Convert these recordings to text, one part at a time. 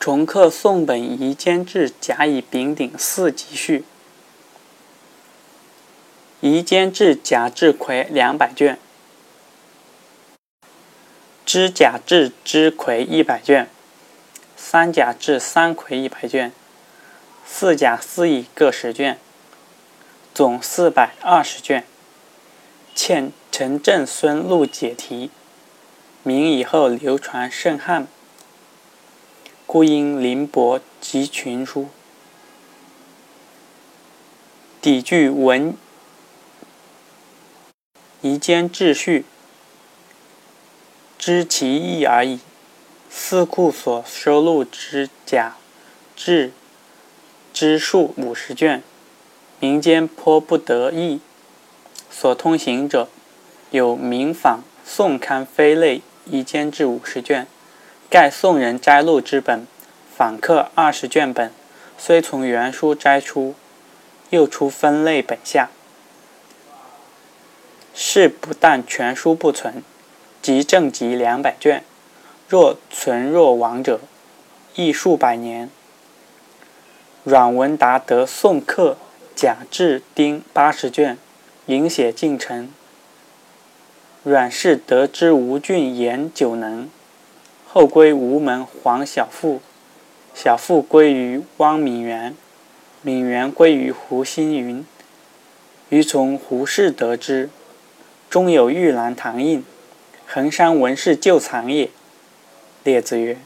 重刻宋本夷坚志甲乙丙丁四集序。夷坚志甲志魁两百卷。知甲至知魁一百卷。三甲至三魁一百卷。四甲四乙各十卷。总四百二十卷。欠陈正孙录解题。明以后流传甚罕。故因临博及群书，抵具文夷坚秩序，知其意而已。四库所收录之甲志之数五十卷，民间颇不得意。所通行者有明仿宋刊非类夷坚志五十卷。盖宋人摘录之本，访客二十卷本，虽从原书摘出，又出分类本下。是不但全书不存，即正集两百卷，若存若亡者，亦数百年。阮文达得宋刻贾志丁八十卷，临写进城。阮氏得知吴郡言久能。后归吴门黄小富，小富归于汪敏元，敏元归于胡星云。余从胡氏得知，中有玉兰堂印，衡山文氏旧藏也。列子曰：“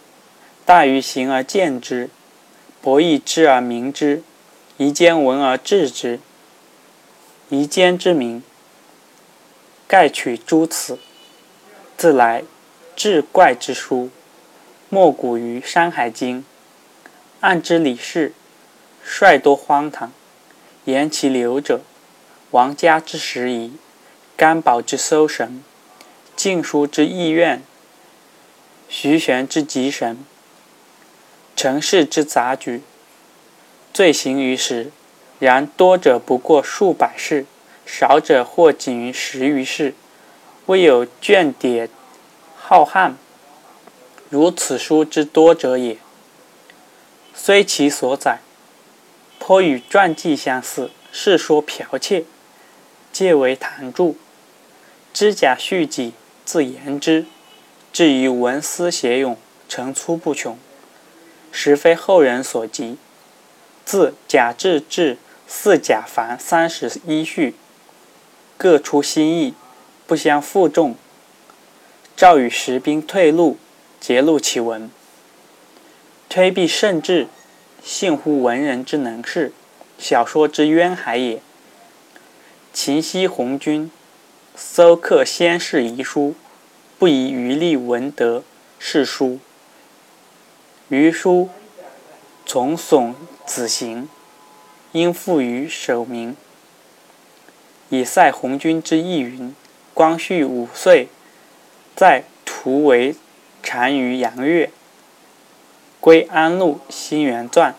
大于行而见之，博弈知而明之，夷坚闻而治之。夷坚之名，盖取诸此，自来。”志怪之书，莫古于《山海经》。按之理事，率多荒唐。言其流者，王家之时宜，甘宝之搜神，晋书之意愿，徐玄之吉神，陈氏之杂举，罪行于时。然多者不过数百世，少者或仅于十余世。未有卷叠。浩瀚，如此书之多者也。虽其所载，颇与传记相似，世说剽窃，皆为谈著。知假续己，自言之，至于文思写咏，层出不穷，实非后人所及。自贾至至四贾凡三十一序，各出新意，不相负重。赵与时兵退路，节录其文。推必甚至，信乎文人之能事，小说之渊海也。秦西红军搜刻先世遗书，不遗余力文德是书。余书从耸子行，应付于守明。以塞红军之意云：光绪五岁。在图为单于杨岳，归安路新元传。